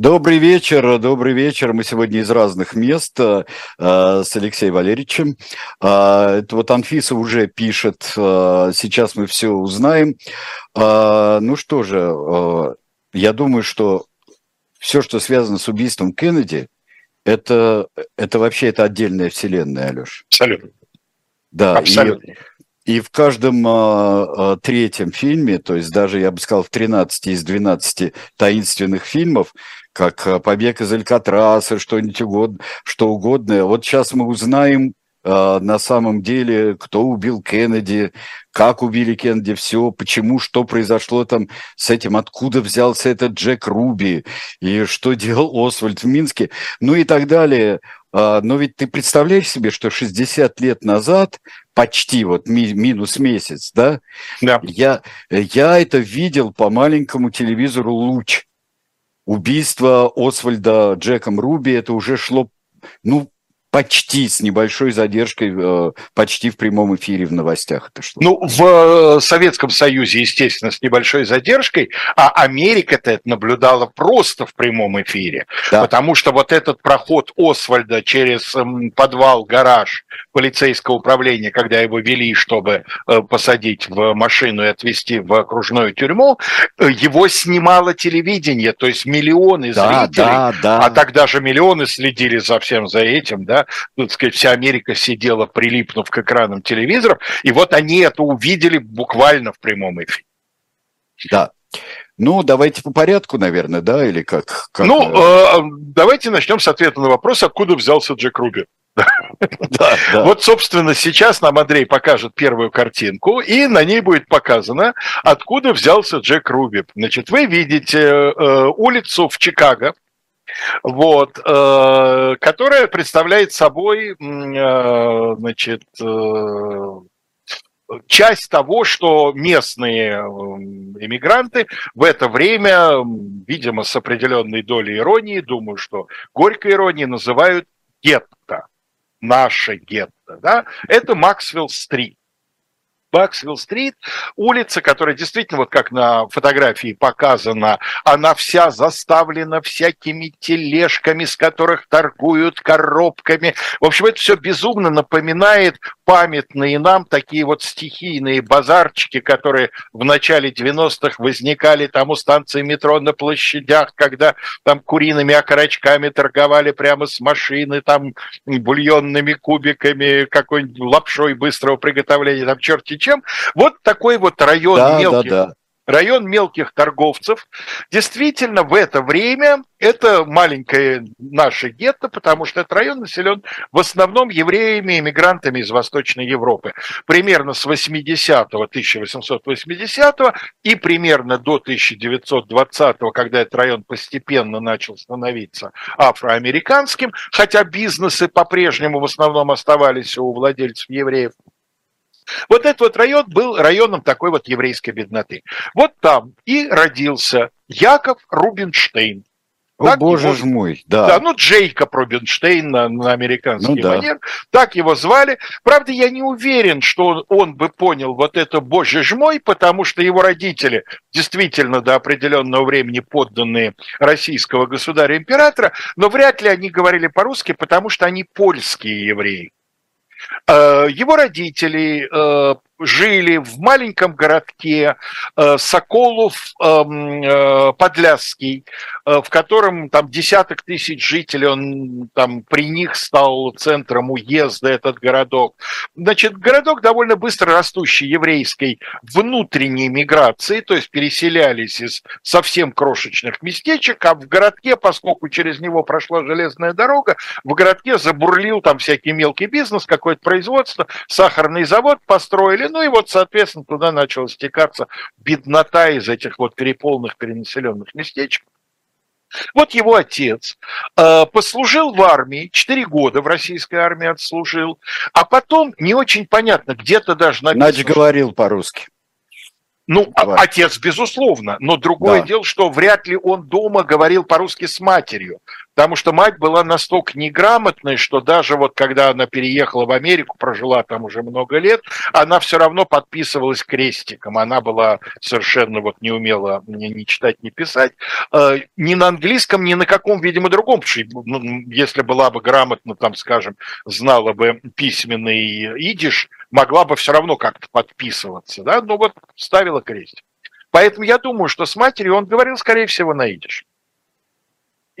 Добрый вечер, добрый вечер. Мы сегодня из разных мест э, с Алексеем Валерьевичем. Э, это вот Анфиса уже пишет, э, сейчас мы все узнаем. Э, ну что же, э, я думаю, что все, что связано с убийством Кеннеди, это, это вообще это отдельная вселенная, Алеш. Абсолютно. Да, Абсолютно. И, и в каждом э, третьем фильме, то есть даже, я бы сказал, в 13 из 12 таинственных фильмов, как э, «Побег из Алькатраса», что-нибудь угодно, что угодно. Вот сейчас мы узнаем э, на самом деле, кто убил Кеннеди, как убили Кеннеди, все, почему, что произошло там с этим, откуда взялся этот Джек Руби, и что делал Освальд в Минске, ну и так далее. А, но ведь ты представляешь себе, что 60 лет назад, почти вот ми- минус месяц, да, да. Я, я это видел по маленькому телевизору «Луч», убийство Освальда Джеком Руби, это уже шло, ну, почти с небольшой задержкой, э, почти в прямом эфире в новостях. Это что? Ну, в э, Советском Союзе, естественно, с небольшой задержкой, а Америка-то это наблюдала просто в прямом эфире. Да. Потому что вот этот проход Освальда через эм, подвал, гараж полицейского управления, когда его вели, чтобы э, посадить в машину и отвезти в окружную тюрьму, его снимало телевидение, то есть миллионы да, зрителей, да, да. а тогда же миллионы следили за всем за этим, да, ну, так сказать, вся Америка сидела, прилипнув к экранам телевизоров, и вот они это увидели буквально в прямом эфире. Да. Ну, давайте по порядку, наверное, да, или как? как... Ну, э, давайте начнем с ответа на вопрос, откуда взялся Джек Руби. Да, да. Вот, собственно, сейчас нам Андрей покажет первую картинку, и на ней будет показано, откуда взялся Джек Руби. Значит, вы видите э, улицу в Чикаго, вот, э, которая представляет собой, э, значит, э, часть того, что местные иммигранты в это время, видимо, с определенной долей иронии, думаю, что горькой иронии, называют гетто, наше гетто, да, это Максвелл-стрит. Баксвилл-стрит, улица, которая действительно, вот как на фотографии показана, она вся заставлена всякими тележками, с которых торгуют коробками. В общем, это все безумно напоминает памятные нам такие вот стихийные базарчики, которые в начале 90-х возникали там у станции метро на площадях, когда там куриными окорочками торговали прямо с машины, там бульонными кубиками, какой-нибудь лапшой быстрого приготовления, там черти чем. Вот такой вот район да, мелких да, да район мелких торговцев. Действительно, в это время это маленькое наше гетто, потому что этот район населен в основном евреями, иммигрантами из Восточной Европы. Примерно с 80-го, 1880-го и примерно до 1920-го, когда этот район постепенно начал становиться афроамериканским, хотя бизнесы по-прежнему в основном оставались у владельцев евреев. Вот этот вот район был районом такой вот еврейской бедноты. Вот там и родился Яков Рубинштейн. О, так боже его, ж мой, да. Да, ну Джейкоб Рубинштейн на, на американский ну, да. манер, так его звали. Правда, я не уверен, что он, он бы понял вот это боже ж мой, потому что его родители действительно до определенного времени подданные российского государя-императора, но вряд ли они говорили по-русски, потому что они польские евреи. Э, его родители э, жили в маленьком городке э, Соколов эм, э, Подляский, э, в котором там десяток тысяч жителей, он там при них стал центром уезда этот городок. Значит, городок довольно быстро растущий еврейской внутренней миграции, то есть переселялись из совсем крошечных местечек, а в городке, поскольку через него прошла железная дорога, в городке забурлил там всякий мелкий бизнес, какое-то производство, сахарный завод построили, ну и вот, соответственно, туда начала стекаться беднота из этих вот переполненных, перенаселенных местечек. Вот его отец э, послужил в армии, 4 года в российской армии отслужил, а потом не очень понятно, где-то даже написано... Значит, говорил по-русски. Ну, а, отец, безусловно, но другое да. дело, что вряд ли он дома говорил по-русски с матерью Потому что мать была настолько неграмотной, что даже вот когда она переехала в Америку, прожила там уже много лет, она все равно подписывалась крестиком. Она была совершенно вот не умела ни, читать, ни писать. Э, ни на английском, ни на каком, видимо, другом. Ну, если была бы грамотно, там, скажем, знала бы письменный идиш, могла бы все равно как-то подписываться, да, но вот ставила крестик. Поэтому я думаю, что с матерью он говорил, скорее всего, на идиш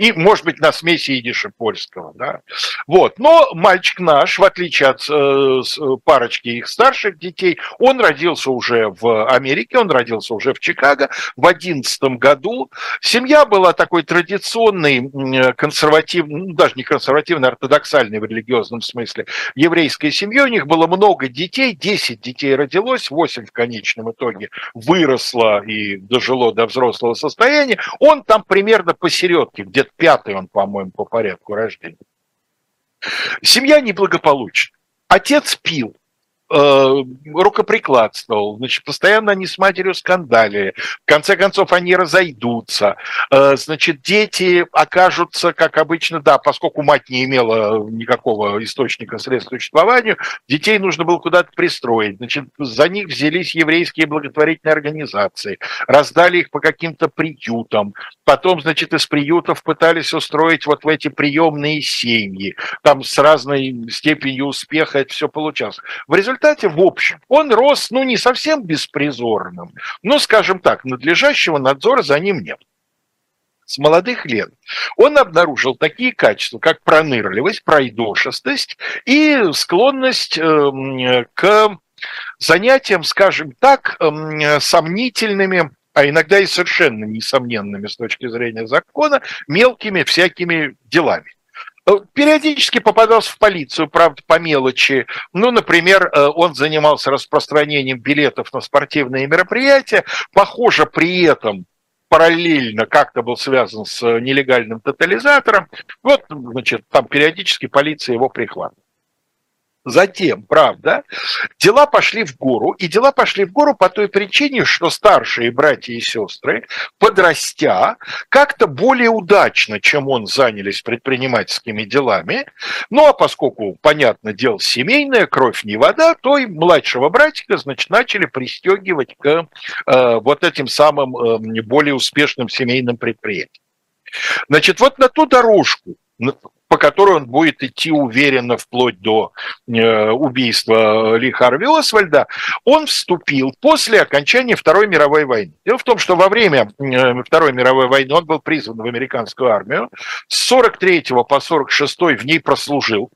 и, может быть, на смеси идиша польского. Да? Вот. Но мальчик наш, в отличие от э, парочки их старших детей, он родился уже в Америке, он родился уже в Чикаго в одиннадцатом году. Семья была такой традиционной, консервативной, ну, даже не консервативной, а ортодоксальной в религиозном смысле, еврейской семьей. У них было много детей, 10 детей родилось, 8 в конечном итоге выросло и дожило до взрослого состояния. Он там примерно посередке, где-то пятый он, по-моему, по порядку рождения. Семья неблагополучна. Отец пил, рукоприкладствовал, значит, постоянно они с матерью скандали, в конце концов они разойдутся, э, значит, дети окажутся, как обычно, да, поскольку мать не имела никакого источника средств существования, детей нужно было куда-то пристроить, значит, за них взялись еврейские благотворительные организации, раздали их по каким-то приютам, потом, значит, из приютов пытались устроить вот в эти приемные семьи, там с разной степенью успеха это все получалось. В результате результате, в общем, он рос, ну, не совсем беспризорным, но, скажем так, надлежащего надзора за ним нет с молодых лет, он обнаружил такие качества, как пронырливость, пройдошестость и склонность эм, к занятиям, скажем так, эм, сомнительными, а иногда и совершенно несомненными с точки зрения закона, мелкими всякими делами. Э, периодически попадался в полицию, правда, по мелочи. Ну, например, э, он занимался распространением билетов на спортивные мероприятия. Похоже, при этом параллельно как-то был связан с нелегальным тотализатором. Вот, значит, там периодически полиция его прихватывала. Затем, правда, дела пошли в гору, и дела пошли в гору по той причине, что старшие братья и сестры, подрастя, как-то более удачно, чем он, занялись предпринимательскими делами. Ну, а поскольку, понятно, дело семейное, кровь не вода, то и младшего братика, значит, начали пристегивать к э, вот этим самым э, более успешным семейным предприятиям. Значит, вот на ту дорожку, по которой он будет идти уверенно вплоть до э, убийства Ли Харви Освальда, он вступил после окончания Второй мировой войны. Дело в том, что во время э, Второй мировой войны он был призван в американскую армию. С 43 по 46 в ней прослужил.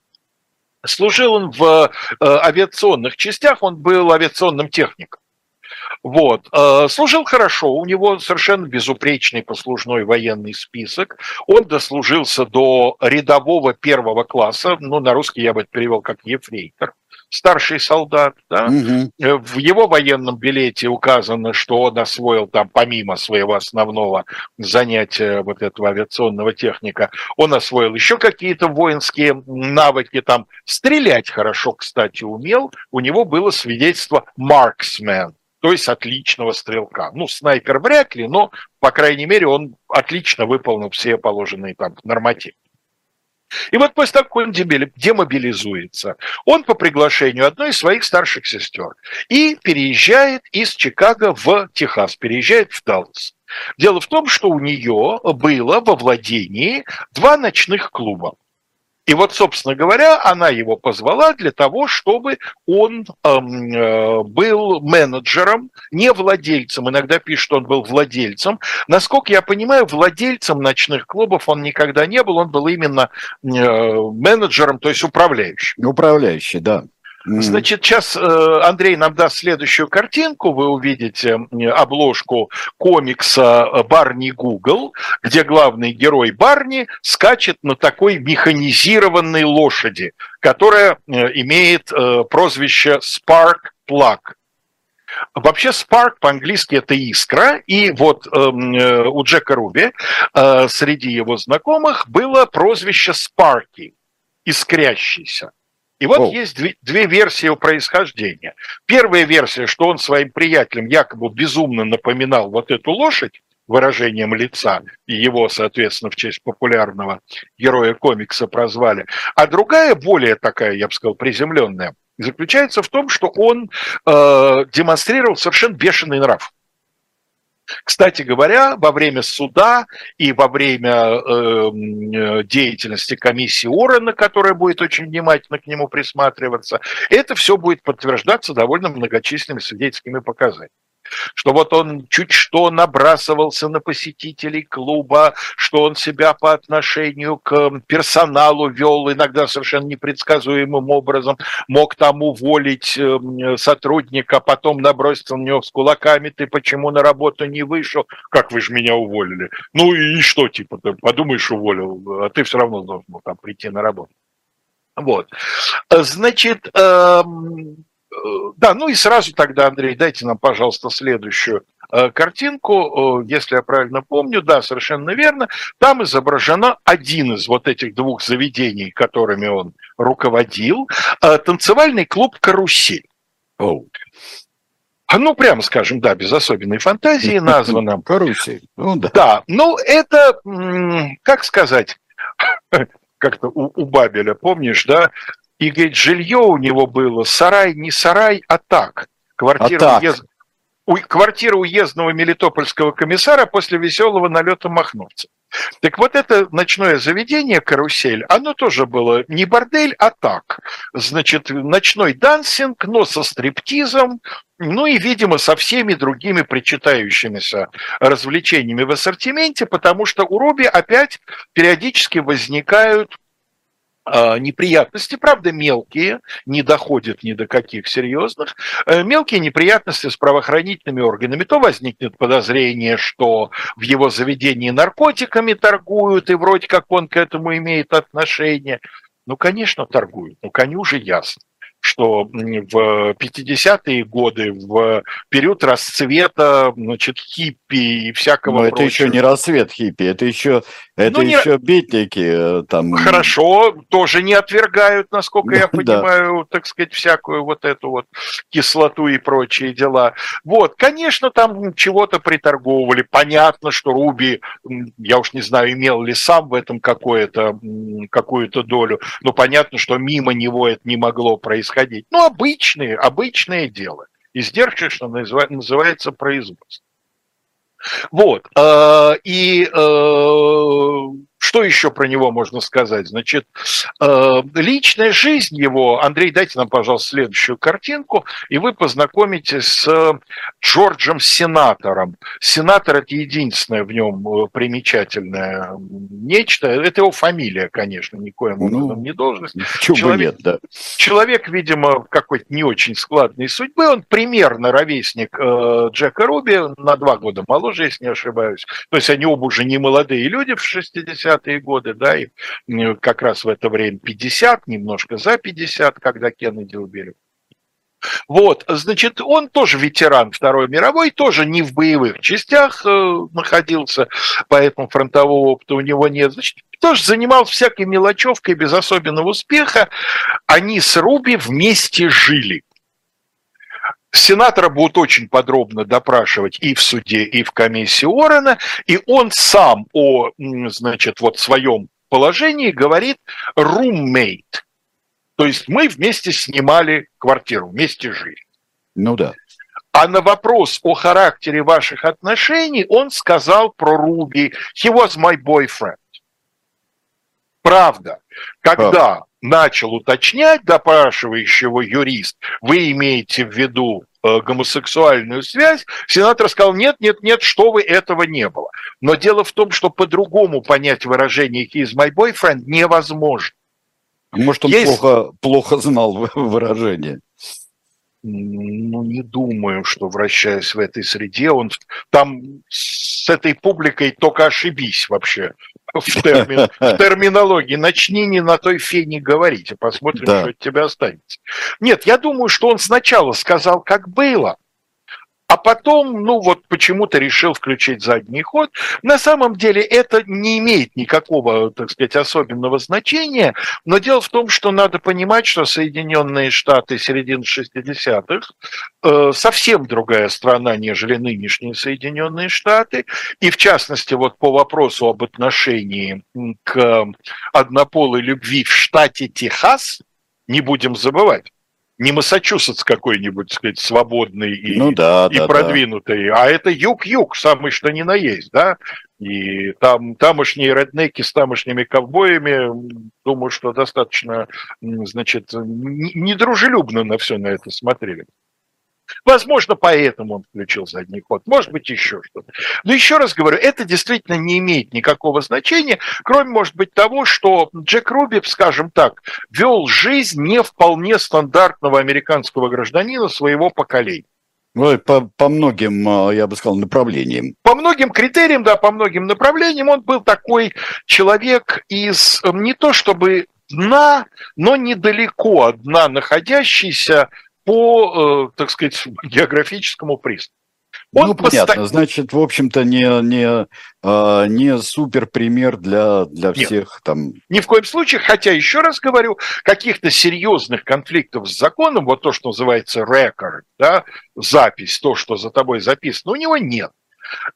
Служил он в э, авиационных частях, он был авиационным техником. Вот. Э, служил хорошо, у него совершенно безупречный послужной военный список. Он дослужился до рядового первого класса, ну, на русский я бы это перевел как ефрейтор старший солдат, да, угу. в его военном билете указано, что он освоил там, помимо своего основного занятия вот этого авиационного техника, он освоил еще какие-то воинские навыки, там, стрелять хорошо, кстати, умел, у него было свидетельство «marksman», то есть отличного стрелка. Ну, снайпер вряд ли, но, по крайней мере, он отлично выполнил все положенные там нормативы. И вот после того, как он демобилизуется, он по приглашению одной из своих старших сестер и переезжает из Чикаго в Техас, переезжает в Даллас. Дело в том, что у нее было во владении два ночных клуба. И вот, собственно говоря, она его позвала для того, чтобы он эм, э, был менеджером, не владельцем. Иногда пишут, что он был владельцем. Насколько я понимаю, владельцем ночных клубов он никогда не был. Он был именно э, менеджером, то есть управляющим. Управляющий, да. Значит, сейчас э, Андрей нам даст следующую картинку. Вы увидите обложку комикса э, Барни Гугл, где главный герой Барни скачет на такой механизированной лошади, которая э, имеет прозвище Spark Plug. Вообще Spark по-английски это искра, и вот эм, э, у Джека Руби э, среди его знакомых было прозвище Sparky, искрящийся. И вот О. есть две, две версии его происхождения. Первая версия, что он своим приятелям якобы безумно напоминал вот эту лошадь, выражением лица, и его, соответственно, в честь популярного героя комикса прозвали. А другая, более такая, я бы сказал, приземленная, заключается в том, что он э, демонстрировал совершенно бешеный нрав. Кстати говоря, во время суда и во время э, деятельности комиссии Уоррена, которая будет очень внимательно к нему присматриваться, это все будет подтверждаться довольно многочисленными свидетельскими показаниями что вот он чуть что набрасывался на посетителей клуба, что он себя по отношению к персоналу вел иногда совершенно непредсказуемым образом, мог там уволить эм, сотрудника, потом наброситься на него с кулаками, ты почему на работу не вышел? Как вы же меня уволили? Ну и что, типа, ты подумаешь, уволил, а ты все равно должен был там прийти на работу. Вот. Значит, эм, Э, да, ну и сразу тогда, Андрей, дайте нам, пожалуйста, следующую э, картинку, если я правильно помню, да, совершенно верно, там изображено один из вот этих двух заведений, которыми он руководил, э, танцевальный клуб «Карусель». Oh. Ну, прямо скажем, да, без особенной фантазии названо. Карусель. Ну, да. да, ну это, как сказать, как-то у, у Бабеля, помнишь, да, и, говорит, жилье у него было сарай, не сарай, а так. Квартира, а Уезд... у... Квартира уездного мелитопольского комиссара после веселого налета махновцев. Так вот это ночное заведение «Карусель», оно тоже было не бордель, а так. Значит, ночной дансинг, но со стриптизом, ну и, видимо, со всеми другими причитающимися развлечениями в ассортименте, потому что у Руби опять периодически возникают неприятности, правда, мелкие, не доходят ни до каких серьезных, э, мелкие неприятности с правоохранительными органами. То возникнет подозрение, что в его заведении наркотиками торгуют, и вроде как он к этому имеет отношение. Ну, конечно, торгуют, ну, коню же ясно что в 50-е годы, в период расцвета значит, хиппи и всякого Но прочего. это еще не расцвет хиппи, это еще, это ну, еще не... бедники. Э, там... Хорошо, тоже не отвергают, насколько я понимаю, так сказать, всякую вот эту вот кислоту и прочие дела. Вот, конечно, там чего-то приторговывали. Понятно, что Руби, я уж не знаю, имел ли сам в этом какую-то какую-то долю, но понятно, что мимо него это не могло происходить происходить. Ну, обычные, обычное дело. Издержки, что называется, производство. Вот. Э, и э, что еще про него можно сказать? Значит, э, личная жизнь его, Андрей, дайте нам, пожалуйста, следующую картинку, и вы познакомитесь с Джорджем Сенатором. Сенатор – это единственное в нем э, примечательное нечто. Это его фамилия, конечно, никоим ну, образом не должность. Человек, нет, да. человек, видимо, какой-то не очень складной судьбы. Он примерно ровесник э, Джека Руби, на два года моложе, если не ошибаюсь. То есть они оба уже не молодые люди в 60 60-е годы, да, и как раз в это время 50, немножко за 50, когда Кеннеди убили. Вот, значит, он тоже ветеран Второй мировой, тоже не в боевых частях э, находился, поэтому фронтового опыта у него нет. Значит, тоже занимался всякой мелочевкой без особенного успеха. Они с Руби вместе жили. Сенатора будут очень подробно допрашивать и в суде, и в комиссии Орена, и он сам о, значит, вот своем положении говорит roommate. То есть мы вместе снимали квартиру, вместе жили. Ну да. А на вопрос о характере ваших отношений он сказал про Руби, he was my boyfriend. Правда. Когда начал уточнять допрашивающего юрист, вы имеете в виду э, гомосексуальную связь, сенатор сказал, нет, нет, нет, что вы, этого не было. Но дело в том, что по-другому понять выражение «he is my boyfriend» невозможно. Может, он Есть... плохо, плохо знал выражение? Ну, не думаю, что, вращаясь в этой среде, он там с этой публикой только ошибись вообще в, термин, в терминологии. Начни не на той фене говорить, а посмотрим, да. что от тебя останется. Нет, я думаю, что он сначала сказал, как было, а потом, ну вот почему-то решил включить задний ход. На самом деле это не имеет никакого, так сказать, особенного значения, но дело в том, что надо понимать, что Соединенные Штаты середины 60-х э, совсем другая страна, нежели нынешние Соединенные Штаты, и в частности вот по вопросу об отношении к однополой любви в штате Техас, не будем забывать, не Массачусетс какой-нибудь, так сказать, свободный и, ну, да, и да, продвинутый, да. а это юг-юг, самый что ни на есть, да, и там тамошние реднеки с тамошними ковбоями, думаю, что достаточно, значит, недружелюбно на все на это смотрели. Возможно, поэтому он включил задний ход, может быть, еще что-то. Но еще раз говорю, это действительно не имеет никакого значения, кроме, может быть, того, что Джек Руби, скажем так, вел жизнь не вполне стандартного американского гражданина своего поколения. Ну, по, по многим, а, я бы сказал, направлениям. По многим критериям, да, по многим направлениям он был такой человек из не то чтобы дна, но недалеко от дна находящийся по, э, так сказать, географическому признаку. Он ну, понятно. Постоянно... Значит, в общем-то, не, не, а, не супер пример для, для всех Нет, там. Ни в коем случае, хотя, еще раз говорю, каких-то серьезных конфликтов с законом, вот то, что называется record, да, запись, то, что за тобой записано, у него нет.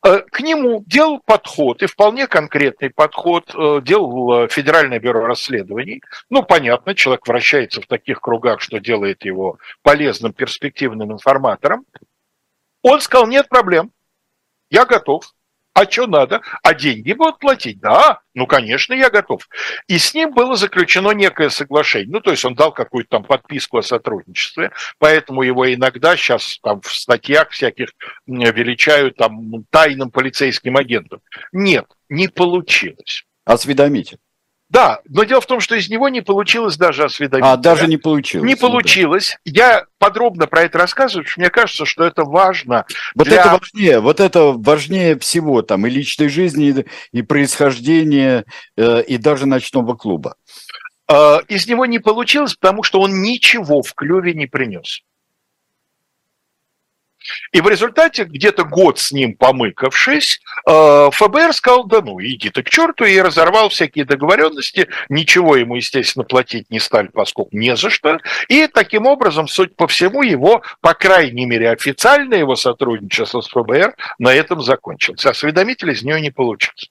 Э, к нему делал подход, и вполне конкретный подход э, делал э, Федеральное бюро расследований. Ну, понятно, человек вращается в таких кругах, что делает его полезным, перспективным информатором. Он сказал, нет проблем, я готов а что надо? А деньги будут платить? Да, ну, конечно, я готов. И с ним было заключено некое соглашение. Ну, то есть он дал какую-то там подписку о сотрудничестве, поэтому его иногда сейчас там в статьях всяких величают там тайным полицейским агентом. Нет, не получилось. Осведомитель. Да, но дело в том, что из него не получилось даже осведомителя. А, даже не получилось. Не получилось. Да. Я подробно про это рассказываю, потому что мне кажется, что это важно. Вот для... это важнее, вот это важнее всего, там, и личной жизни, и происхождения, э, и даже ночного клуба. Э, из него не получилось, потому что он ничего в клюве не принес. И в результате, где-то год с ним помыкавшись, э, ФБР сказал, да ну, иди ты к черту, и разорвал всякие договоренности. Ничего ему, естественно, платить не стали, поскольку не за что. И таким образом, суть по всему, его, по крайней мере, официально его сотрудничество с ФБР на этом закончилось. Осведомитель из нее не получился.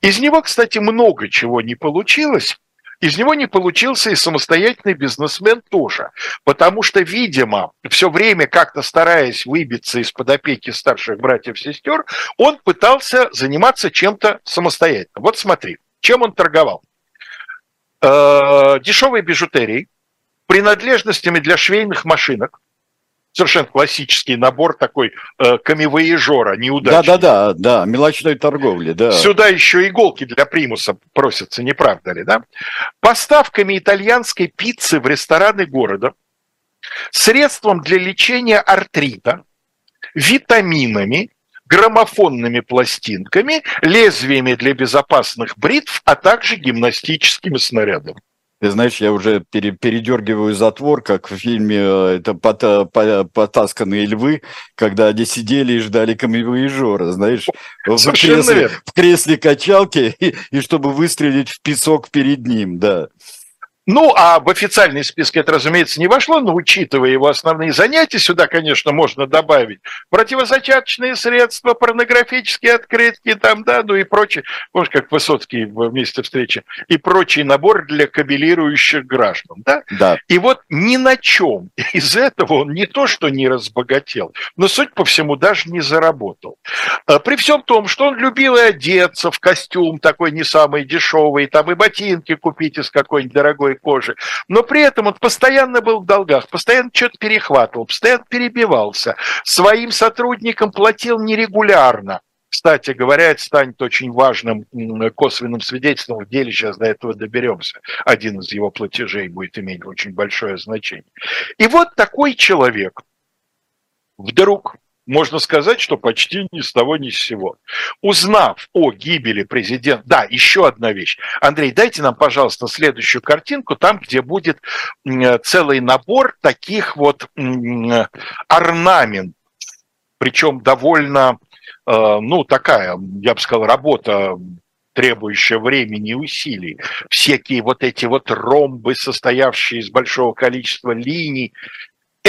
Из него, кстати, много чего не получилось, из него не получился и самостоятельный бизнесмен тоже, потому что, видимо, все время как-то стараясь выбиться из-под опеки старших братьев-сестер, он пытался заниматься чем-то самостоятельно. Вот смотри, чем он торговал. Э, дешевой бижутерией, принадлежностями для швейных машинок, совершенно классический набор такой э, камевояжера, неудачный. Да-да-да, да, мелочной торговли, да. Сюда еще иголки для примуса просятся, не правда ли, да? Поставками итальянской пиццы в рестораны города, средством для лечения артрита, витаминами, граммофонными пластинками, лезвиями для безопасных бритв, а также гимнастическими снарядами. Ты знаешь, я уже пере, передергиваю затвор, как в фильме э, это «Потасканные львы», когда они сидели и ждали камевоежора, знаешь, в кресле, в кресле качалки, и, и чтобы выстрелить в песок перед ним, да. Ну, а в официальный список это, разумеется, не вошло, но учитывая его основные занятия, сюда, конечно, можно добавить противозачаточные средства, порнографические открытки, там, да, ну и прочее, может, как Высоцкий в месте встречи, и прочий набор для кабелирующих граждан, да? Да. И вот ни на чем из этого он не то, что не разбогател, но, суть по всему, даже не заработал. А при всем том, что он любил и одеться в костюм такой не самый дешевый, там и ботинки купить из какой-нибудь дорогой кожи. Но при этом он постоянно был в долгах, постоянно что-то перехватывал, постоянно перебивался. Своим сотрудникам платил нерегулярно. Кстати говоря, это станет очень важным косвенным свидетельством в деле, сейчас до этого доберемся. Один из его платежей будет иметь очень большое значение. И вот такой человек вдруг можно сказать, что почти ни с того ни с сего. Узнав о гибели президента... Да, еще одна вещь. Андрей, дайте нам, пожалуйста, следующую картинку, там, где будет целый набор таких вот орнаментов причем довольно, э, ну, такая, я бы сказал, работа требующая времени и усилий. Всякие вот эти вот ромбы, состоявшие из большого количества линий,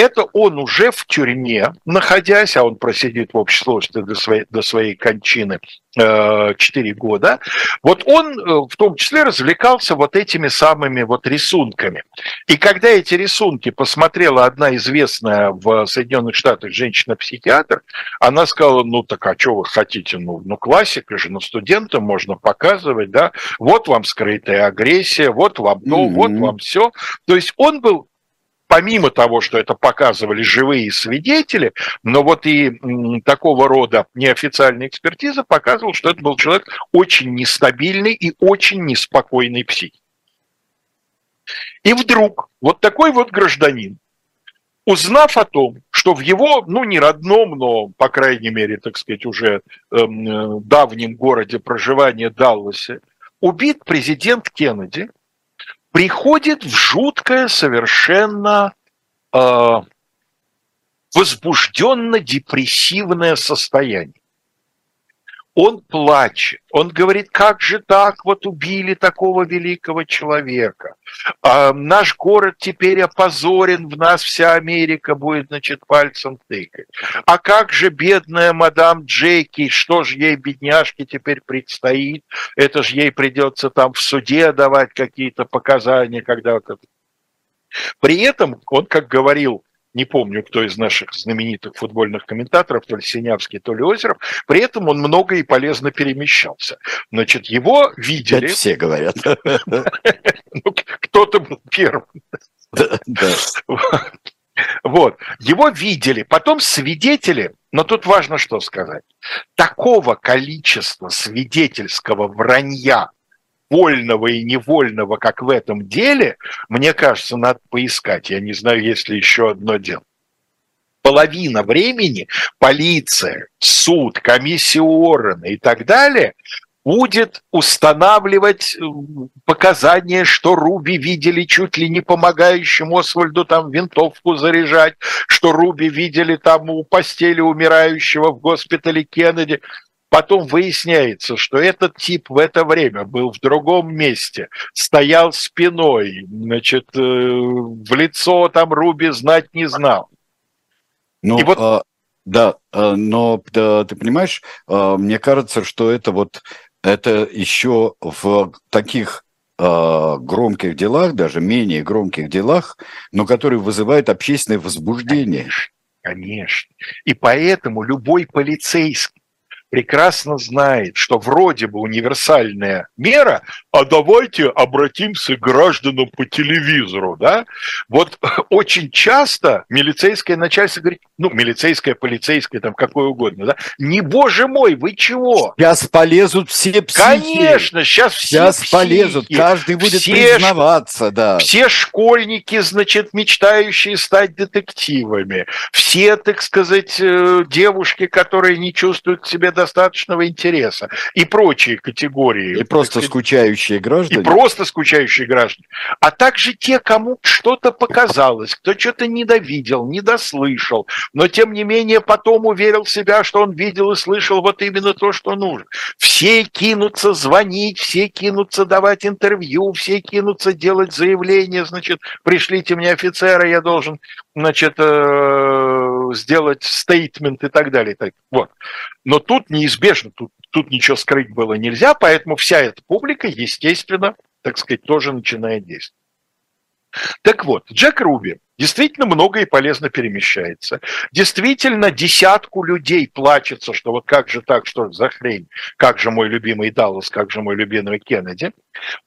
это он уже в тюрьме, находясь, а он просидит в общей сложности до своей, до своей кончины э, 4 года, вот он э, в том числе развлекался вот этими самыми вот рисунками. И когда эти рисунки посмотрела одна известная в Соединенных Штатах женщина-психиатр, она сказала, ну так а что вы хотите, ну, ну классика же, ну студентам можно показывать, да, вот вам скрытая агрессия, вот вам то, mm-hmm. вот вам все. То есть он был помимо того, что это показывали живые свидетели, но вот и такого рода неофициальная экспертиза показывала, что это был человек очень нестабильный и очень неспокойный псих. И вдруг вот такой вот гражданин, узнав о том, что в его, ну, не родном, но, по крайней мере, так сказать, уже эм, э, давнем городе проживания Далласе, убит президент Кеннеди – приходит в жуткое совершенно э, возбужденно-депрессивное состояние он плачет, он говорит, как же так, вот убили такого великого человека. А наш город теперь опозорен, в нас вся Америка будет, значит, пальцем тыкать. А как же бедная мадам Джеки, что же ей, бедняжке, теперь предстоит? Это же ей придется там в суде давать какие-то показания, когда вот. При этом он, как говорил не помню, кто из наших знаменитых футбольных комментаторов, то ли Синявский, то ли Озеров, при этом он много и полезно перемещался. Значит, его видели... Это все говорят. Ну, кто-то был первым. Вот. Его видели. Потом свидетели, но тут важно что сказать. Такого количества свидетельского вранья вольного и невольного, как в этом деле, мне кажется, надо поискать. Я не знаю, есть ли еще одно дело. Половина времени полиция, суд, комиссия Уоррена и так далее будет устанавливать э, показания, что Руби видели чуть ли не помогающим Освальду там винтовку заряжать, что Руби видели там у постели умирающего в госпитале Кеннеди. Потом выясняется, что этот тип в это время был в другом месте, стоял спиной, значит, э, в лицо там Руби знать не знал. Ну, И вот... а, да, а, но да, ты понимаешь, а, мне кажется, что это вот это еще в таких а, громких делах, даже менее громких делах, но которые вызывают общественное возбуждение. Конечно, конечно. И поэтому любой полицейский, прекрасно знает, что вроде бы универсальная мера, а давайте обратимся к гражданам по телевизору, да? Вот очень часто милицейское начальство говорит, ну, милицейское, полицейское, там, какое угодно, да? Не, боже мой, вы чего? Сейчас полезут все психи. Конечно, сейчас все Сейчас психи. полезут, каждый будет все признаваться, да. Все школьники, значит, мечтающие стать детективами, все, так сказать, э, девушки, которые не чувствуют к себе достаточного интереса и прочие категории. И просто сказать, скучающие граждане. И просто скучающие граждане. А также те, кому что-то показалось, кто что-то недовидел, недослышал, но тем не менее потом уверил себя, что он видел и слышал вот именно то, что нужно. Все кинутся звонить, все кинутся давать интервью, все кинутся делать заявления, значит, пришлите мне офицера, я должен, значит, э, сделать стейтмент и так далее. Вот. Но тут неизбежно, тут, тут ничего скрыть было нельзя, поэтому вся эта публика, естественно, так сказать, тоже начинает действовать. Так вот, Джек Руби действительно много и полезно перемещается. Действительно, десятку людей плачется, что вот как же так, что за хрень, как же мой любимый Даллас, как же мой любимый Кеннеди,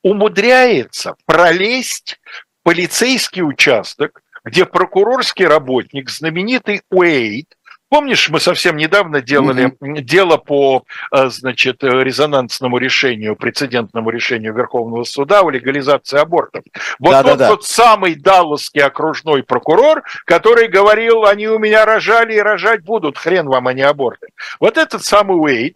умудряется пролезть полицейский участок, где прокурорский работник, знаменитый Уэйд, Помнишь, мы совсем недавно делали mm-hmm. дело по, э, значит, резонансному решению, прецедентному решению Верховного суда о легализации абортов. Вот да, тот, да, да. тот самый далласский окружной прокурор, который говорил, они у меня рожали и рожать будут, хрен вам, а аборты. Вот этот самый Уэйд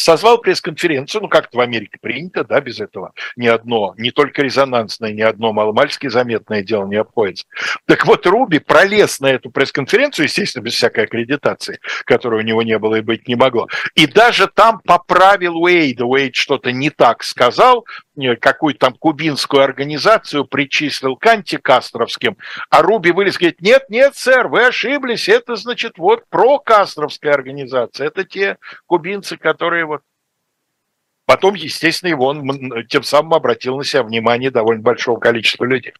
созвал пресс-конференцию, ну, как-то в Америке принято, да, без этого ни одно, не только резонансное, ни одно маломальски заметное дело не обходится. Так вот, Руби пролез на эту пресс-конференцию, естественно, без всякой аккредитации, которой у него не было и быть не могло, и даже там поправил Уэйда. Уэйд что-то не так сказал, э, какую-то там кубинскую организацию причислил к антикастровским, а Руби вылез и говорит, нет, нет, сэр, вы ошиблись, это, значит, вот прокастровская организация, это те кубинцы, которые Потом, естественно, его он тем самым обратил на себя внимание довольно большого количества людей.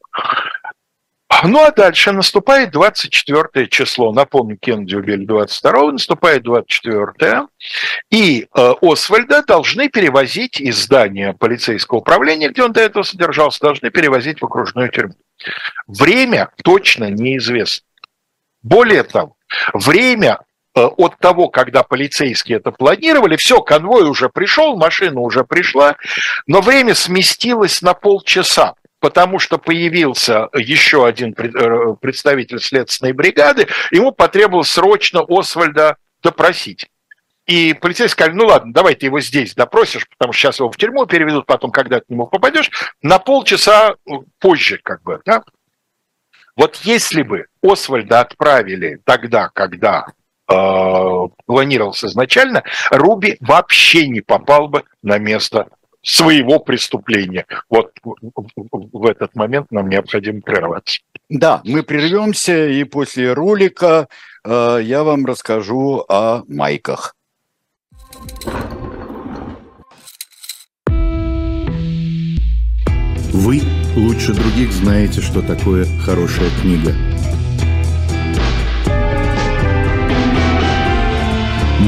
Ну а дальше наступает 24 число, напомню, Кеннеди убили 22 наступает 24 и э, Освальда должны перевозить из здания полицейского управления, где он до этого содержался, должны перевозить в окружную тюрьму. Время точно неизвестно. Более того, время от того, когда полицейские это планировали, все, конвой уже пришел, машина уже пришла, но время сместилось на полчаса потому что появился еще один э, представитель следственной бригады, ему потребовалось срочно Освальда допросить. И полицейский сказали, ну ладно, давай ты его здесь допросишь, потому что сейчас его в тюрьму переведут, потом, когда ты к нему попадешь, на полчаса позже, как бы, да? Вот если бы Освальда отправили тогда, когда Э, планировался изначально, Руби вообще не попал бы на место своего преступления. Вот в этот момент нам необходимо прерваться. Да, мы прервемся, и после ролика э, я вам расскажу о майках. Вы лучше других знаете, что такое хорошая книга –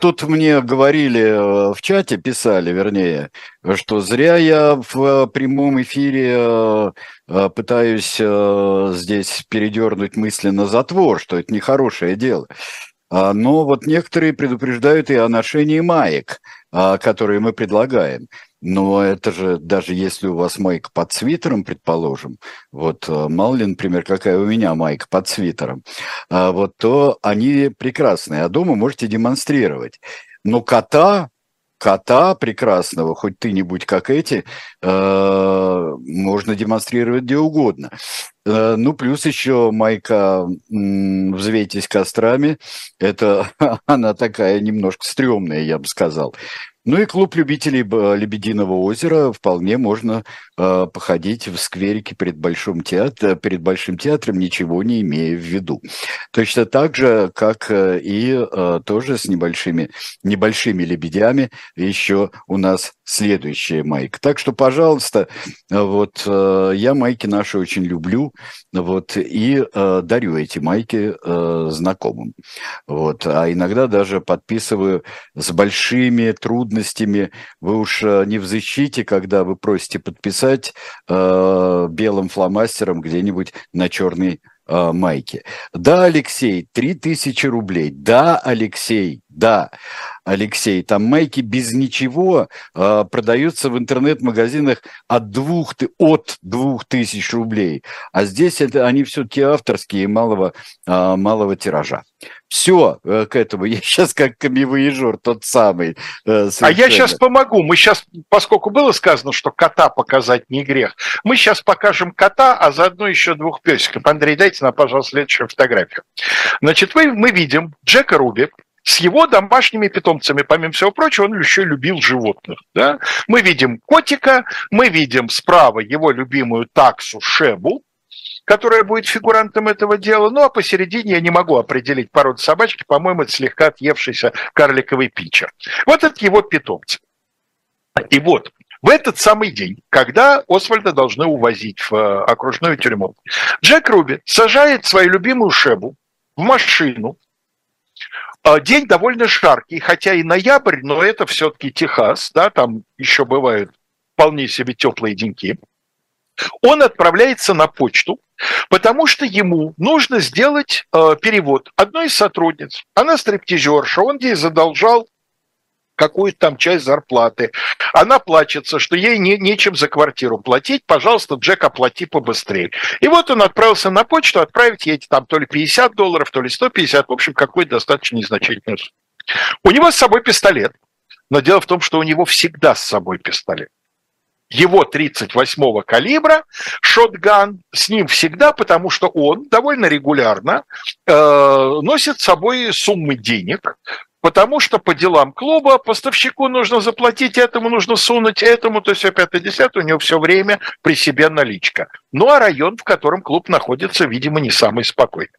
Тут мне говорили э, в чате, писали, вернее, что зря я в э, прямом эфире э, пытаюсь здесь передернуть мысли на затвор, что это нехорошее дело. А, но вот некоторые предупреждают и о ношении маек, а, которые мы предлагаем. Но это же, даже если у вас майка под свитером, предположим, вот э, мало ли, например, какая у меня майка под свитером, а, вот то они прекрасные, а дома можете демонстрировать. Но кота, кота прекрасного, хоть ты не будь как эти, э, можно демонстрировать где угодно. Э, ну, плюс еще майка «Взвейтесь кострами», это она такая немножко стрёмная, я бы сказал. Ну и клуб любителей Лебединого озера вполне можно э, походить в скверике перед Большим, театром, перед Большим театром, ничего не имея в виду. Точно так же, как э, и э, тоже с небольшими, небольшими лебедями еще у нас следующая майка. Так что, пожалуйста, вот э, я майки наши очень люблю, вот, и э, дарю эти майки э, знакомым. Вот, а иногда даже подписываю с большими трудностями. Вы уж э, не в защите, когда вы просите подписать э, белым фломастером где-нибудь на черной э, майке. Да, Алексей, 3000 рублей. Да, Алексей, да. Алексей, там майки без ничего э, продаются в интернет-магазинах от двух, от двух тысяч рублей. А здесь это, они все-таки авторские малого, э, малого тиража. Все э, к этому. Я сейчас как камевоежор, тот самый. Э, а я сейчас помогу. Мы сейчас, поскольку было сказано, что кота показать не грех, мы сейчас покажем кота, а заодно еще двух песиков. Андрей, дайте нам, пожалуйста, следующую фотографию. Значит, мы, мы видим Джека Руби, с его домашними питомцами. Помимо всего прочего, он еще любил животных. Да? Мы видим котика, мы видим справа его любимую таксу Шебу, которая будет фигурантом этого дела. Ну, а посередине я не могу определить породу собачки. По-моему, это слегка отъевшийся карликовый пичер. Вот это его питомцы. И вот, в этот самый день, когда Освальда должны увозить в э, окружную тюрьму, Джек Руби сажает свою любимую Шебу в машину. А, день довольно жаркий, хотя и ноябрь, но это все-таки Техас, да, там еще бывают вполне себе теплые деньки. Он отправляется на почту, потому что ему нужно сделать э, перевод одной из сотрудниц. Она стриптизерша, он ей задолжал какую-то там часть зарплаты. Она плачется, что ей не, нечем за квартиру платить. Пожалуйста, Джек, оплати побыстрее. И вот он отправился на почту, отправить ей там то ли 50 долларов, то ли 150, в общем, какой-то достаточно незначительный. У него с собой пистолет, но дело в том, что у него всегда с собой пистолет его 38-го калибра, шотган, с ним всегда, потому что он довольно регулярно э, носит с собой суммы денег, потому что по делам клуба поставщику нужно заплатить, этому нужно сунуть, этому, то есть все 5 у него все время при себе наличка. Ну а район, в котором клуб находится, видимо, не самый спокойный.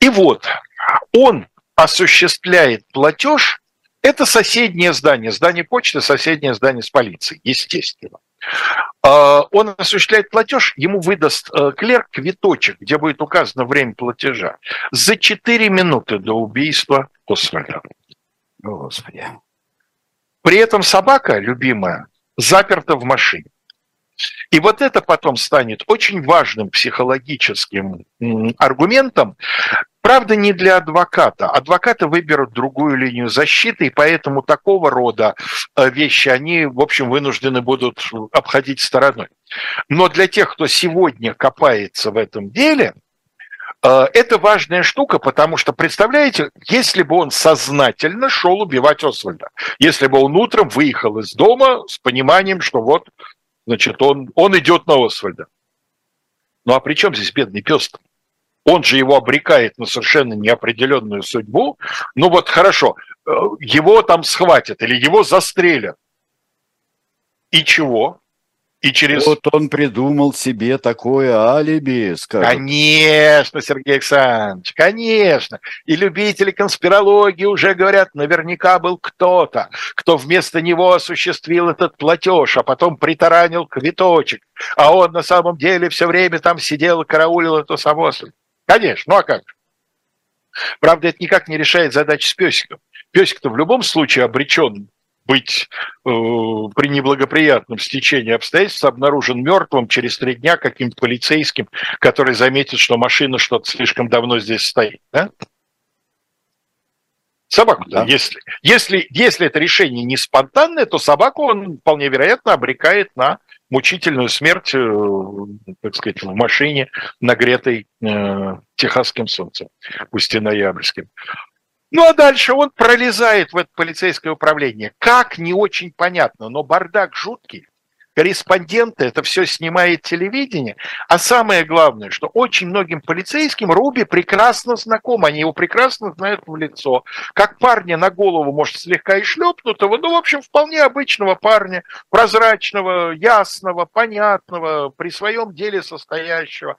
И вот он осуществляет платеж, это соседнее здание, здание почты, соседнее здание с полицией, естественно. А, он осуществляет платеж, ему выдаст э, клерк квиточек, где будет указано время платежа, за 4 минуты до убийства Освальда. Господи. При этом собака, любимая, заперта в машине. И вот это потом станет очень важным психологическим аргументом, Правда, не для адвоката. Адвокаты выберут другую линию защиты, и поэтому такого рода э, вещи они, в общем, вынуждены будут обходить стороной. Но для тех, кто сегодня копается в этом деле, э, это важная штука, потому что, представляете, если бы он сознательно шел убивать Освальда, если бы он утром выехал из дома с пониманием, что вот, значит, он, он идет на Освальда. Ну а при чем здесь бедный пес -то? Он же его обрекает на совершенно неопределенную судьбу. Ну вот хорошо, э, его там схватят или его застрелят. И чего? И через... Вот он придумал себе такое алиби, скажем. Конечно, Сергей Александрович, конечно. И любители конспирологии уже говорят, наверняка был кто-то, кто вместо него осуществил этот платеж, а потом притаранил квиточек. А он на самом деле все время там сидел и караулил эту самосу. Конечно, ну а как? Правда, это никак не решает задачи с песиком. Песик-то в любом случае обречен быть э, при неблагоприятном стечении обстоятельств обнаружен мертвым через три дня каким-то полицейским, который заметит, что машина что-то слишком давно здесь стоит. Да? Собаку, да. если, если, если это решение не спонтанное, то собаку он вполне вероятно обрекает на мучительную смерть, э, так сказать, в машине, нагретой э, техасским солнцем, пусть и ноябрьским. Ну а дальше он пролезает в это полицейское управление. Как, не очень понятно, но бардак жуткий корреспонденты, это все снимает телевидение. А самое главное, что очень многим полицейским Руби прекрасно знаком, они его прекрасно знают в лицо. Как парня на голову, может, слегка и шлепнутого, ну, в общем, вполне обычного парня, прозрачного, ясного, понятного, при своем деле состоящего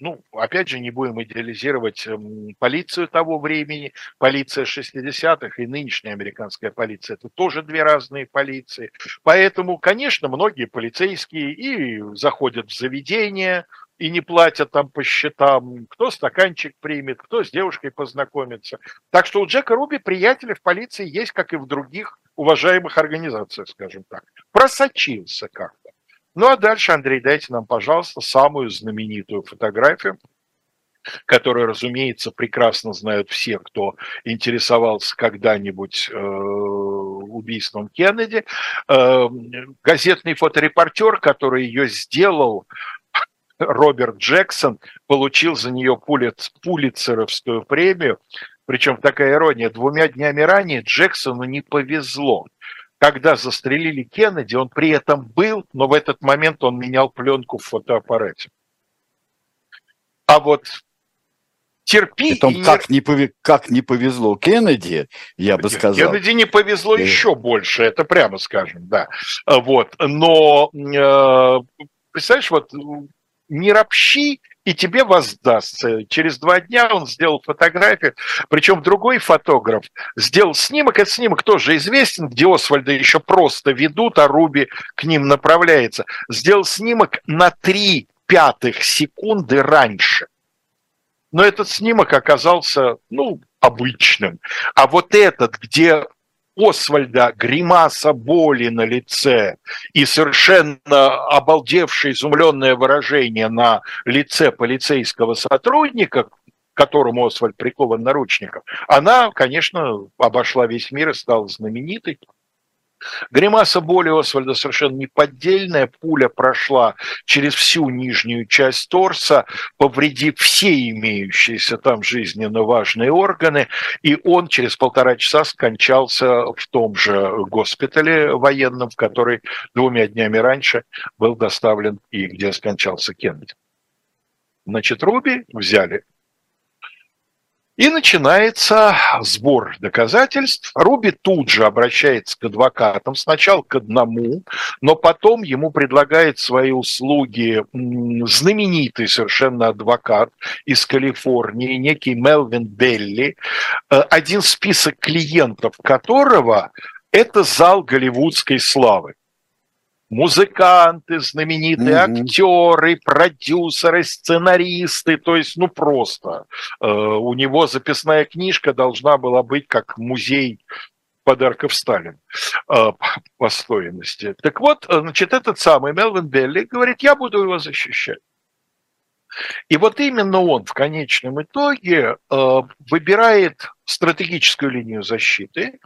ну, опять же, не будем идеализировать эм, полицию того времени, полиция 60-х и нынешняя американская полиция, это тоже две разные полиции. Поэтому, конечно, многие полицейские и заходят в заведение, и не платят там по счетам, кто стаканчик примет, кто с девушкой познакомится. Так что у Джека Руби приятели в полиции есть, как и в других уважаемых организациях, скажем так. Просочился как-то. Ну а дальше, Андрей, дайте нам, пожалуйста, самую знаменитую фотографию, которую, разумеется, прекрасно знают все, кто интересовался когда-нибудь э, убийством Кеннеди. Э, газетный фоторепортер, который ее сделал, Роберт Джексон, получил за нее пулиц, пулицеровскую премию. Причем такая ирония, двумя днями ранее Джексону не повезло когда застрелили Кеннеди, он при этом был, но в этот момент он менял пленку в фотоаппарате. А вот терпи. Притом, и как, не... Не как не повезло Кеннеди, я бы сказал. Кеннеди не повезло и... еще больше, это прямо скажем, да. Вот, но э, представляешь, вот не ропщи, и тебе воздастся. Через два дня он сделал фотографию, причем другой фотограф сделал снимок, этот снимок тоже известен, где Освальда еще просто ведут, а Руби к ним направляется. Сделал снимок на три пятых секунды раньше. Но этот снимок оказался, ну, обычным. А вот этот, где Освальда гримаса боли на лице и совершенно обалдевшее, изумленное выражение на лице полицейского сотрудника, которому Освальд прикован наручником, она, конечно, обошла весь мир и стала знаменитой. Гримаса боли Освальда совершенно неподдельная. Пуля прошла через всю нижнюю часть торса, повредив все имеющиеся там жизненно важные органы, и он через полтора часа скончался в том же госпитале военном, в который двумя днями раньше был доставлен и где скончался Кеннеди. Значит, Руби взяли и начинается сбор доказательств. Руби тут же обращается к адвокатам, сначала к одному, но потом ему предлагает свои услуги знаменитый совершенно адвокат из Калифорнии, некий Мелвин Белли, э, один список клиентов которого – это зал голливудской славы музыканты, знаменитые mm-hmm. актеры, продюсеры, сценаристы, то есть, ну просто. Э, у него записная книжка должна была быть как музей подарков Сталин э, по стоимости. Так вот, значит, этот самый Мелвин Белли говорит, я буду его защищать. И вот именно он в конечном итоге э, выбирает стратегическую линию защиты,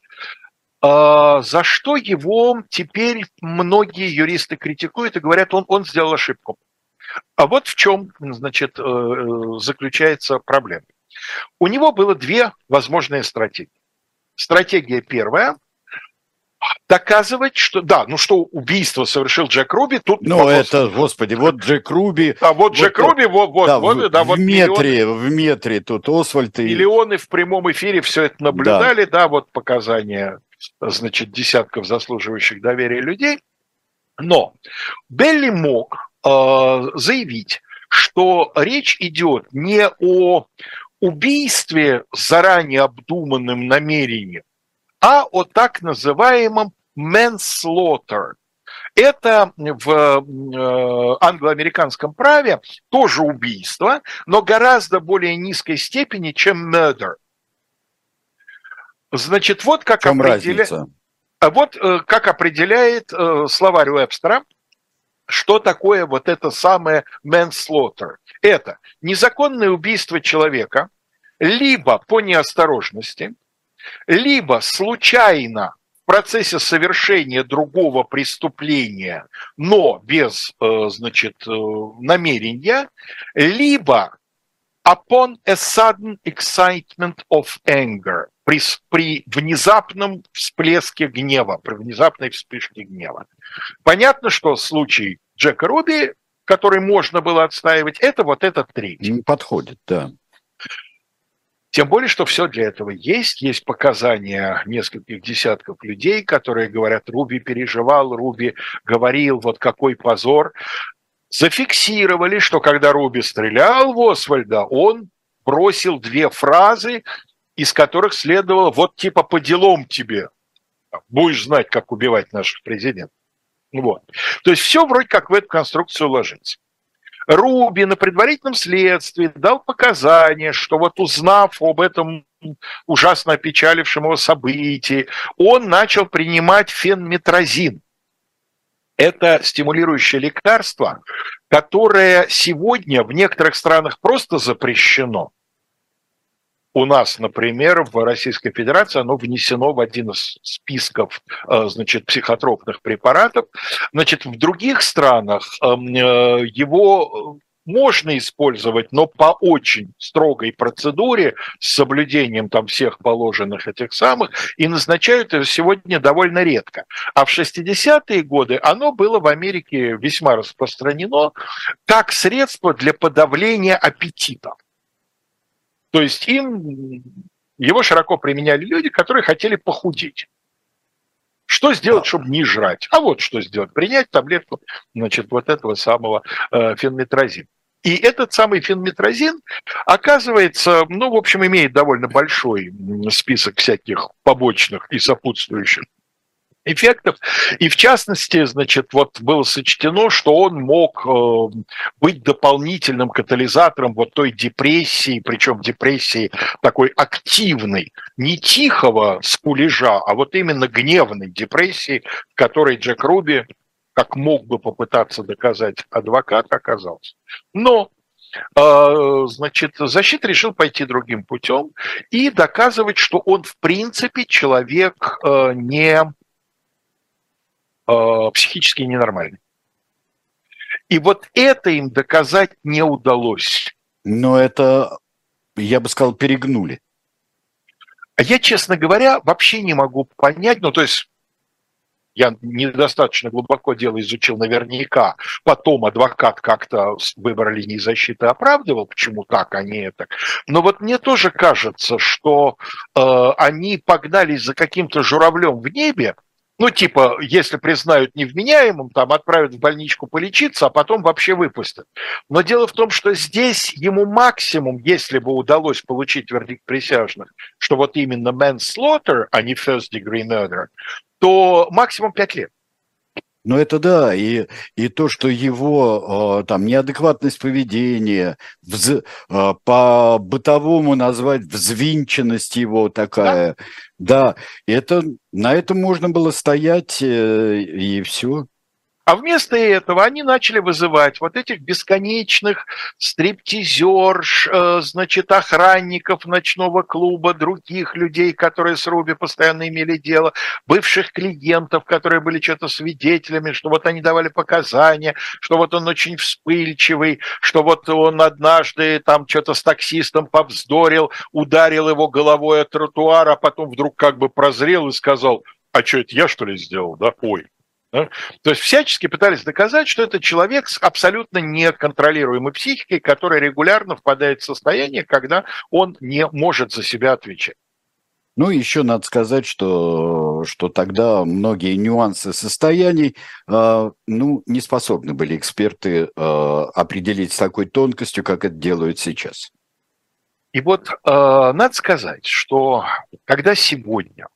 за что его теперь многие юристы критикуют и говорят, он, он сделал ошибку. А вот в чем, значит, э, заключается проблема. У него было две возможные стратегии. Стратегия первая – доказывать, что да, ну что убийство совершил Джек Руби, тут Ну вопрос... это, господи, вот Джек Руби. А вот Джек вот, Руби, вот, вот, да, вот, в, да, вот в метре, миллионы, в метре тут Освальд и... Миллионы в прямом эфире все это наблюдали, да, да вот показания значит, десятков заслуживающих доверия людей. Но Белли мог э, заявить, что речь идет не о убийстве заранее обдуманным намерением, а о так называемом manslaughter. Это в э, англоамериканском праве тоже убийство, но гораздо более низкой степени, чем murder. Значит, вот как определяет... Вот э, как определяет э, словарь Уэбстера, что такое вот это самое manslaughter. Это незаконное убийство человека либо по неосторожности, либо случайно в процессе совершения другого преступления, но без, э, значит, намерения, либо upon a sudden excitement of anger, при, при внезапном всплеске гнева, при внезапной вспышке гнева. Понятно, что случай Джека Руби, который можно было отстаивать, это вот этот третий. Не подходит, да. Тем более, что все для этого есть. Есть показания нескольких десятков людей, которые говорят, Руби переживал, Руби говорил, вот какой позор зафиксировали, что когда Руби стрелял в Освальда, он бросил две фразы, из которых следовало вот типа по делам тебе. Будешь знать, как убивать наших президентов. Вот. То есть все вроде как в эту конструкцию ложится. Руби на предварительном следствии дал показания, что вот узнав об этом ужасно опечалившем его событии, он начал принимать фенметразин – это стимулирующее лекарство, которое сегодня в некоторых странах просто запрещено. У нас, например, в Российской Федерации оно внесено в один из списков э, значит, психотропных препаратов. Значит, в других странах эм, э, его можно использовать, но по очень строгой процедуре с соблюдением там всех положенных этих самых, и назначают это сегодня довольно редко. А в 60-е годы оно было в Америке весьма распространено как средство для подавления аппетита. То есть им его широко применяли люди, которые хотели похудеть. Что сделать, чтобы не жрать? А вот что сделать. Принять таблетку, значит, вот этого самого э, фенметразина. И этот самый фенметразин, оказывается, ну, в общем, имеет довольно большой список всяких побочных и сопутствующих эффектов. И в частности, значит, вот было сочтено, что он мог э, быть дополнительным катализатором вот той депрессии, причем депрессии такой активной, не тихого скулежа, а вот именно гневной депрессии, в которой Джек Руби, как мог бы попытаться доказать адвокат, оказался. Но э, значит, защита решил пойти другим путем и доказывать, что он в принципе человек э, не психически ненормальный. И вот это им доказать не удалось. Но это, я бы сказал, перегнули. А я, честно говоря, вообще не могу понять, ну, то есть я недостаточно глубоко дело изучил наверняка. Потом адвокат как-то выбор линии защиты оправдывал, почему так, а не это. Но вот мне тоже кажется, что э, они погнались за каким-то журавлем в небе, ну, типа, если признают невменяемым, там отправят в больничку полечиться, а потом вообще выпустят. Но дело в том, что здесь ему максимум, если бы удалось получить вердикт присяжных, что вот именно manslaughter, а не first degree murder, то максимум 5 лет. Ну, это да, и, и то, что его э, там неадекватность поведения, вз, э, по бытовому назвать взвинченность его такая, да, да это, на этом можно было стоять э, и все. А вместо этого они начали вызывать вот этих бесконечных стриптизерш, э, значит, охранников ночного клуба, других людей, которые с Руби постоянно имели дело, бывших клиентов, которые были что-то свидетелями, что вот они давали показания, что вот он очень вспыльчивый, что вот он однажды там что-то с таксистом повздорил, ударил его головой от тротуара, а потом вдруг как бы прозрел и сказал, а что это я что ли сделал, да? Ой, да? То есть всячески пытались доказать, что это человек с абсолютно неконтролируемой психикой, который регулярно впадает в состояние, когда он не может за себя отвечать. Ну, еще надо сказать, что, что тогда многие нюансы состояний, э, ну, не способны были эксперты э, определить с такой тонкостью, как это делают сейчас. И вот э, надо сказать, что когда сегодня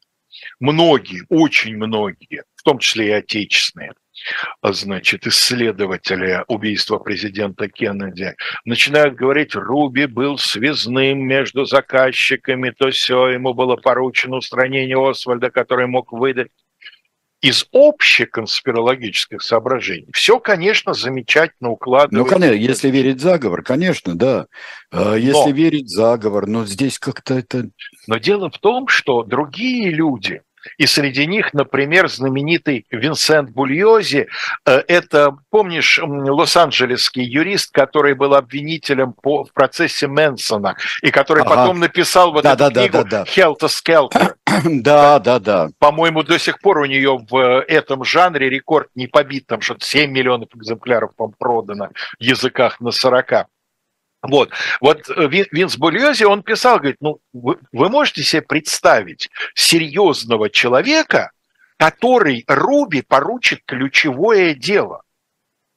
многие, очень многие том числе и отечественные, значит, исследователи убийства президента Кеннеди, начинают говорить, Руби был связным между заказчиками, то все, ему было поручено устранение Освальда, который мог выдать из общих конспирологических соображений все, конечно, замечательно укладывается. Ну, конечно, если верить заговор, конечно, да. А если но, верить заговор, но здесь как-то это... Но дело в том, что другие люди, и среди них, например, знаменитый Винсент Бульози. Э, это, помнишь, лос-анджелесский юрист, который был обвинителем по, в процессе Мэнсона, и который ага. потом написал вот да, эту да, книгу да, да, да. «Helter Skelter». Да, да, да. По-моему, до сих пор у нее в этом жанре рекорд не побит, там что-то 7 миллионов экземпляров продано в языках на 40. Вот, вот э, Винс Бульози, он писал, говорит, ну, вы, вы можете себе представить серьезного человека, который Руби поручит ключевое дело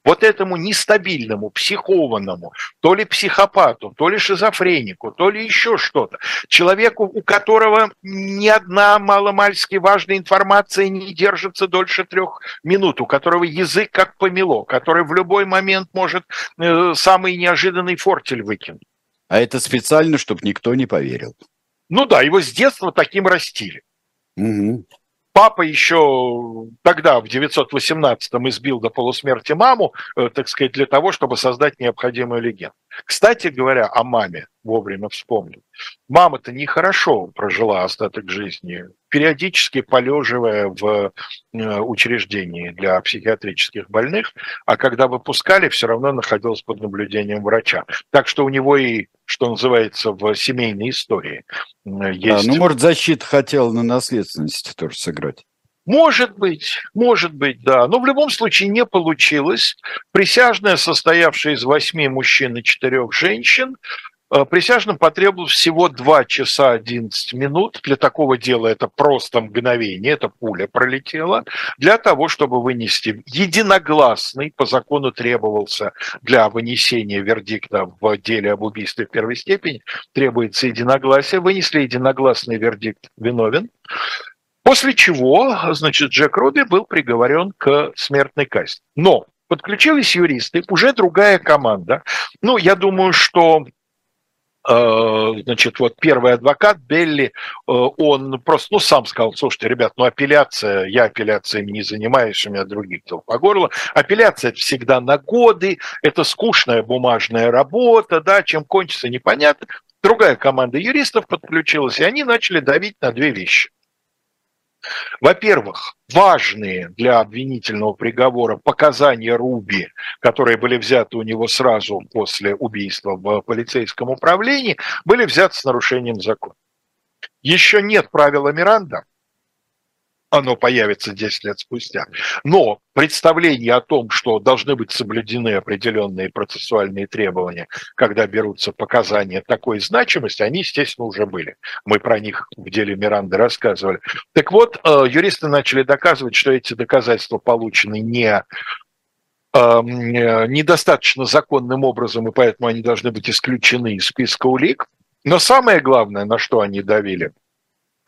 вот этому нестабильному, психованному, то ли психопату, то ли шизофренику, то ли еще что-то, человеку, у которого ни одна маломальски важная информация не держится дольше трех минут, у которого язык как помело, который в любой момент может э, самый неожиданный фортель выкинуть. А это специально, чтобы никто не поверил. Ну да, его с детства таким растили. Угу папа еще тогда, в 918-м, избил до полусмерти маму, э, так сказать, для того, чтобы создать необходимую легенду. Кстати говоря, о маме вовремя вспомнил. Мама-то нехорошо прожила остаток жизни, периодически полеживая в э, учреждении для психиатрических больных, а когда выпускали, все равно находилась под наблюдением врача. Так что у него и, что называется, в семейной истории есть... Да, ну, может, защита хотела на наследственности тоже сыграть. Может быть, может быть, да. Но в любом случае не получилось. Присяжная, состоявшая из восьми мужчин и четырех женщин, присяжным потребовалось всего 2 часа 11 минут. Для такого дела это просто мгновение, это пуля пролетела. Для того, чтобы вынести единогласный, по закону требовался для вынесения вердикта в деле об убийстве в первой степени, требуется единогласие. Вынесли единогласный вердикт виновен. После чего, значит, Джек Руби был приговорен к смертной казни. Но подключились юристы, уже другая команда. Ну, я думаю, что Э, значит, вот первый адвокат Белли, э, он просто, ну, сам сказал, слушайте, ребят, ну, апелляция, я апелляциями не занимаюсь, у меня других дел по горло. Апелляция – это всегда на годы, это скучная бумажная работа, да, чем кончится, непонятно. Другая команда юристов подключилась, и они начали давить на две вещи. Во-первых, важные для обвинительного приговора показания Руби, которые были взяты у него сразу после убийства в полицейском управлении, были взяты с нарушением закона. Еще нет правила Миранда, оно появится 10 лет спустя. Но представление о том, что должны быть соблюдены определенные процессуальные требования, когда берутся показания такой значимости, они, естественно, уже были. Мы про них в деле Миранды рассказывали. Так вот, э, юристы начали доказывать, что эти доказательства получены не эм, недостаточно законным образом, и поэтому они должны быть исключены из списка улик. Но самое главное, на что они давили –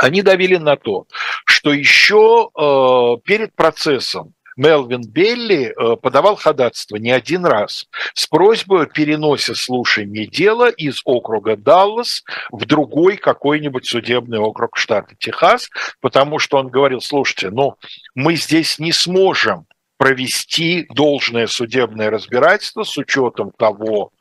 они давили на то, что еще э, перед процессом Мелвин Белли э, подавал ходатайство не один раз с просьбой о переносе слушания дела из округа Даллас в другой какой-нибудь судебный округ штата Техас, потому что он говорил, слушайте, ну мы здесь не сможем провести должное судебное разбирательство с учетом того,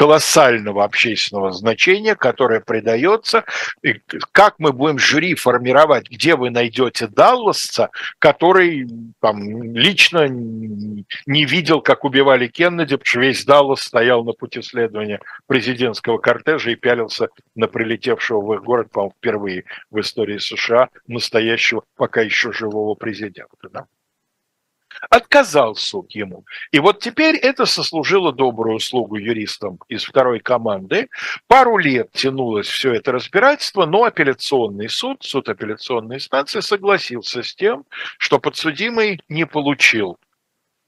колоссального общественного значения, которое придается. И как мы будем жюри формировать, где вы найдете Далласца, который там, лично не видел, как убивали Кеннеди, потому что весь Даллас стоял на пути следования президентского кортежа и пялился на прилетевшего в их город, по-моему, впервые в истории США настоящего, пока еще живого президента. Да? Отказал суд ему. И вот теперь это сослужило добрую услугу юристам из второй команды. Пару лет тянулось все это разбирательство, но апелляционный суд, суд апелляционной инстанции согласился с тем, что подсудимый не получил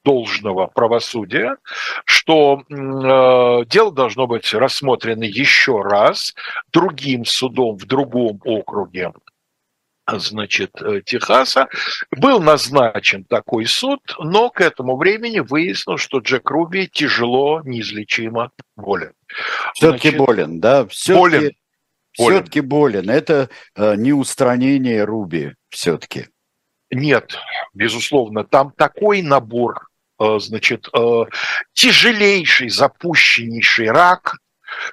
должного правосудия, что э, дело должно быть рассмотрено еще раз другим судом в другом округе значит, э, Техаса. Был назначен такой суд, но к этому времени выяснилось, что Джек Руби тяжело, неизлечимо болен. Все-таки болен, да? Все-таки, болен. Все-таки болен. Это э, не устранение Руби все-таки. Нет, безусловно, там такой набор э, значит, э, тяжелейший, запущеннейший рак,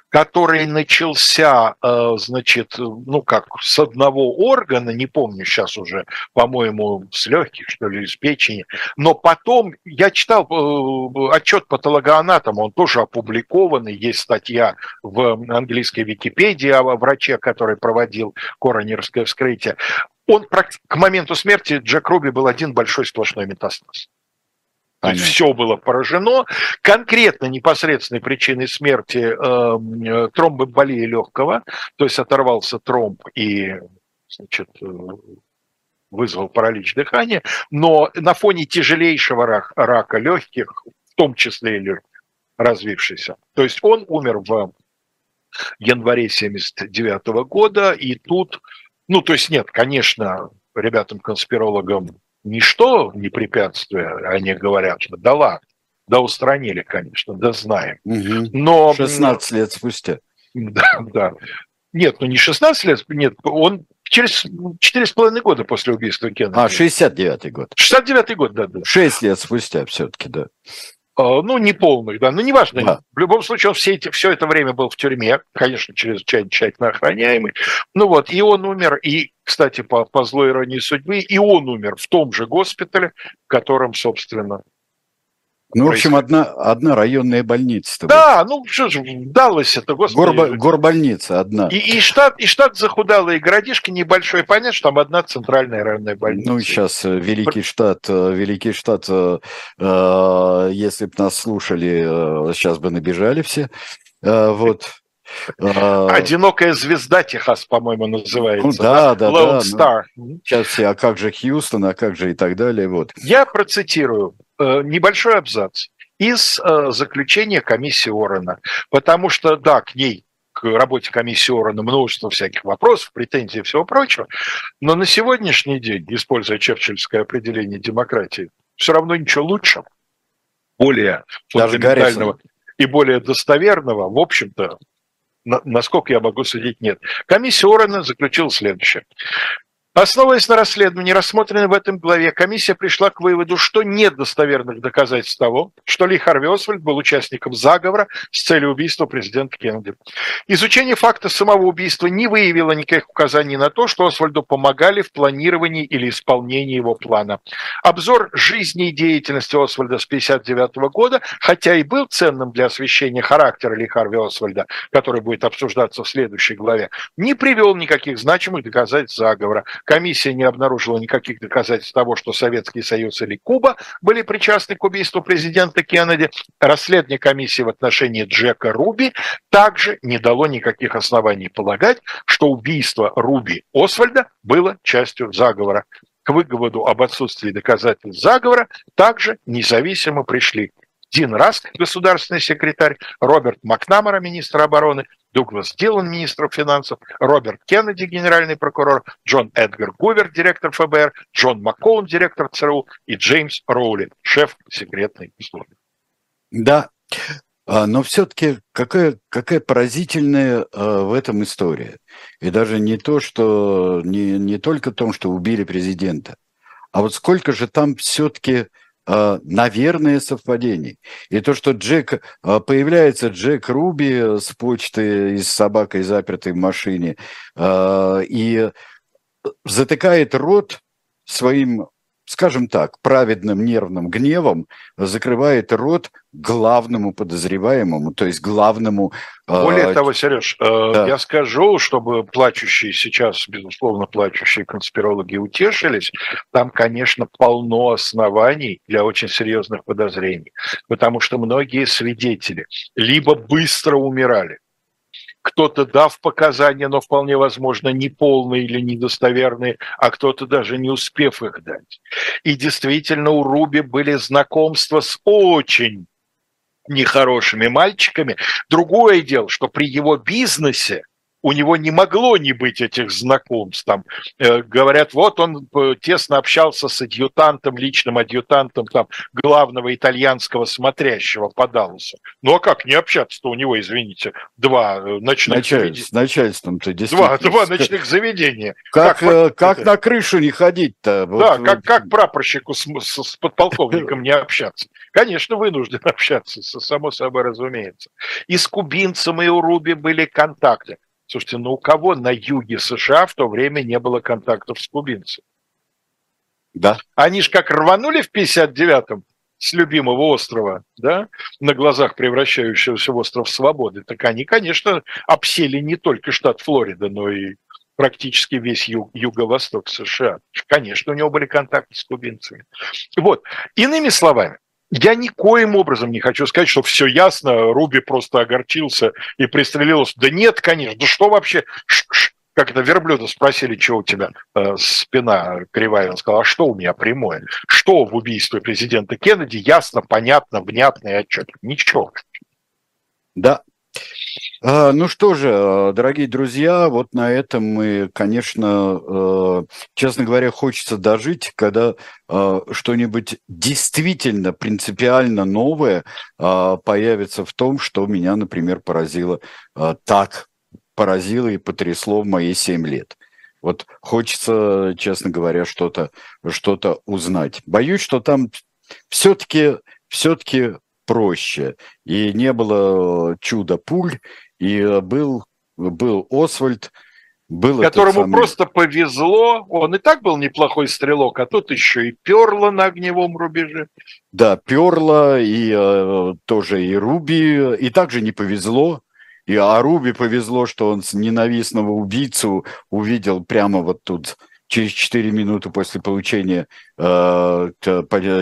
который начался, э, значит, ну как, с одного органа, не помню сейчас уже, по-моему, с легких, что ли, из печени, но потом я читал э, отчет патологоанатома, он тоже опубликованный, есть статья в английской Википедии о враче, который проводил коронерское вскрытие. Он к моменту смерти Джек Руби был один большой сплошной метастаз. То есть все было поражено. Конкретно непосредственной причиной смерти э, тромбоэмболии легкого, то есть оторвался тромб и значит, э, вызвал паралич дыхания, но на фоне тяжелейшего рака, рака легких, в том числе и легких, развившийся. То есть он умер в январе 79 года, и тут, ну, то есть нет, конечно, ребятам-конспирологам ничто не препятствие, они говорят, что да ладно, да устранили, конечно, да знаем. Угу. Но... 16 лет спустя. Да, да. Нет, ну не 16 лет, нет, он через 4,5 года после убийства Кеннеди. А, 69-й год. 69-й год, да, да. 6 лет спустя все-таки, да. А, ну, не полных, да, но неважно. Да. В любом случае, он все, эти, все это время был в тюрьме, конечно, чрезвычайно тщательно охраняемый. Ну вот, и он умер, и, кстати, по, по злой иронии судьбы, и он умер в том же госпитале, в котором, собственно, ну, в общем, одна, одна районная больница. Да, ну что же, далось это, господи. Горбо, горбольница одна. И, и, штат, и штат захудалый, и городишко небольшой, понятно, что там одна центральная районная больница. Ну, сейчас э, великий штат, э, великий штат, э, э, если бы нас слушали, э, сейчас бы набежали все. Э, вот. А, Одинокая звезда Техас, по-моему, называется. Ну, да, да, Lone да. Star. Ну, сейчас все, а как же Хьюстон, а как же и так далее. Вот. Я процитирую э, небольшой абзац из э, заключения комиссии Орена, потому что, да, к ней к работе комиссии Орена множество всяких вопросов, претензий и всего прочего, но на сегодняшний день, используя черчилльское определение демократии, все равно ничего лучше, более Даже фундаментального и более достоверного, в общем-то, насколько я могу судить, нет. Комиссия Орена заключила следующее. Основываясь на расследовании, рассмотренном в этом главе, комиссия пришла к выводу, что нет достоверных доказательств того, что Ли Харви Освальд был участником заговора с целью убийства президента Кеннеди. Изучение факта самого убийства не выявило никаких указаний на то, что Освальду помогали в планировании или исполнении его плана. Обзор жизни и деятельности Освальда с 1959 года, хотя и был ценным для освещения характера Ли Харви Освальда, который будет обсуждаться в следующей главе, не привел никаких значимых доказательств заговора Комиссия не обнаружила никаких доказательств того, что Советский Союз или Куба были причастны к убийству президента Кеннеди. Расследование комиссии в отношении Джека Руби также не дало никаких оснований полагать, что убийство Руби Освальда было частью заговора. К выводу об отсутствии доказательств заговора также независимо пришли Дин Раск, государственный секретарь, Роберт Макнамара, министр обороны, Дуглас Дилан, министр финансов, Роберт Кеннеди, генеральный прокурор, Джон Эдгар Гувер, директор ФБР, Джон Маккоун, директор ЦРУ и Джеймс Роули, шеф секретной службы. Да, а, но все-таки какая, какая поразительная а, в этом история. И даже не то, что не, не только в том, что убили президента, а вот сколько же там все-таки наверное, совпадений. И то, что Джек, а, появляется Джек Руби с почты и с собакой, запертой в машине, и затыкает рот своим скажем так, праведным нервным гневом закрывает рот главному подозреваемому, то есть главному... А, Более того, Сереж, э, да. я скажу, чтобы плачущие сейчас, безусловно, плачущие конспирологи утешились, там, конечно, полно оснований для очень серьезных подозрений, потому что многие свидетели либо быстро умирали, кто-то дав показания, но вполне возможно неполные или недостоверные, а кто-то даже не успев их дать. И действительно у Руби были знакомства с очень нехорошими мальчиками. Другое дело, что при его бизнесе у него не могло не быть этих знакомств. Там, э, говорят, вот он э, тесно общался с адъютантом, личным адъютантом там, главного итальянского смотрящего по Далласу. Ну а как не общаться-то у него, извините, два э, ночных Началь... заведения? С начальством-то действительно. Два, два ночных заведения. Как, как, э, как на крышу не ходить-то? Вот, да, как, как прапорщику с, с, с подполковником не общаться? Конечно, вынужден общаться, само собой разумеется. И с кубинцем, и у Руби были контакты. Слушайте, ну у кого на юге США в то время не было контактов с кубинцами? Да. Они же как рванули в 59-м с любимого острова, да, на глазах превращающегося в остров свободы, так они, конечно, обсели не только штат Флорида, но и практически весь ю- юго-восток США. Конечно, у него были контакты с кубинцами. Вот. Иными словами, я никоим образом не хочу сказать, что все ясно, Руби просто огорчился и пристрелился. Да нет, конечно, да что вообще, как это верблюда спросили, что у тебя э, спина кривая, он сказал, а что у меня прямое? Что в убийстве президента Кеннеди ясно, понятно, внятно и отчетливо? Ничего. Да, ну что же, э, дорогие друзья, вот на этом мы, конечно, э, честно говоря, хочется дожить, когда что-нибудь действительно принципиально новое появится в том, что меня, например, поразило так, поразило и потрясло в мои семь лет. Вот хочется, честно говоря, что-то что узнать. Боюсь, что там все-таки все-таки проще. И не было чуда пуль, и был, был Освальд, был которому самый... просто повезло, он и так был неплохой стрелок, а тут еще и перло на огневом рубеже. Да, перло, и э, тоже и Руби, и также не повезло. И а Руби повезло, что он с ненавистного убийцу увидел прямо вот тут через 4 минуты после получения э,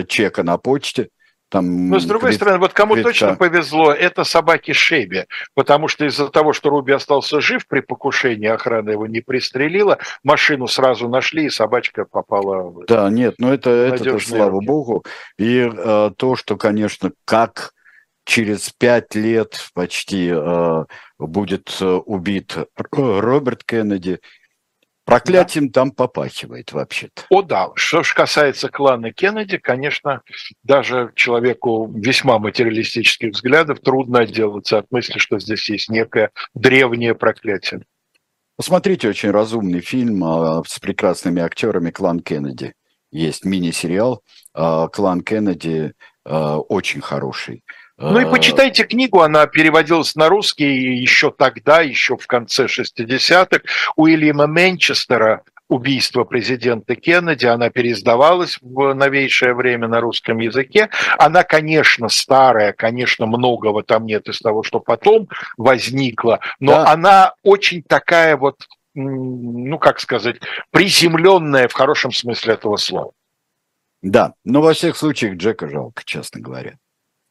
чека на почте. Там Но с другой квит... стороны, вот кому квитка. точно повезло, это собаки Шеби, потому что из-за того, что Руби остался жив при покушении, охрана его не пристрелила, машину сразу нашли, и собачка попала в Да, нет, ну это, это слава руки. богу. И э, то, что, конечно, как через пять лет почти э, будет э, убит Роберт Кеннеди, Проклятием да. там попахивает вообще-то. О да, что же касается клана Кеннеди, конечно, даже человеку весьма материалистических взглядов трудно отделаться от мысли, что здесь есть некое древнее проклятие. Посмотрите очень разумный фильм а, с прекрасными актерами «Клан Кеннеди». Есть мини-сериал а, «Клан Кеннеди», а, очень хороший. Ну и почитайте книгу, она переводилась на русский еще тогда, еще в конце 60-х, Уильяма Менчестера убийство президента Кеннеди, она переиздавалась в новейшее время на русском языке. Она, конечно, старая, конечно, многого там нет из того, что потом возникло, но да. она очень такая вот, ну как сказать, приземленная в хорошем смысле этого слова. Да, но во всех случаях Джека жалко, честно говоря.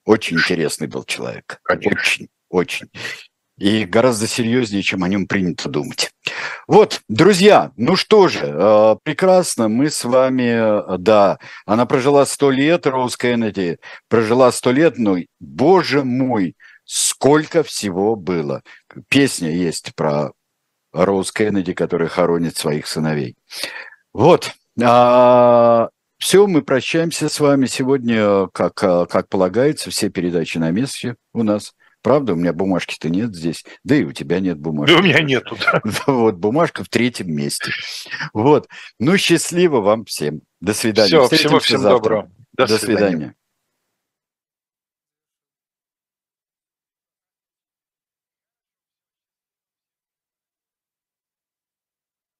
Очень интересный был человек. Конечно. Очень, очень. И гораздо серьезнее, чем о нем принято думать. Вот, друзья, ну что же, э, прекрасно, мы с вами, э, да, она прожила сто лет, Роуз Кеннеди, прожила сто лет, но, боже мой, сколько всего было. Песня есть про Роуз Кеннеди, которая хоронит своих сыновей. Вот, а, все, мы прощаемся с вами сегодня, как, как полагается, все передачи на месте у нас. Правда, у меня бумажки-то нет здесь, да и у тебя нет бумажки. Да у меня нету. Да. Вот, бумажка в третьем месте. Вот. Ну, счастливо вам всем. До свидания. Все, всего всем завтра. доброго. До, До свидания. свидания.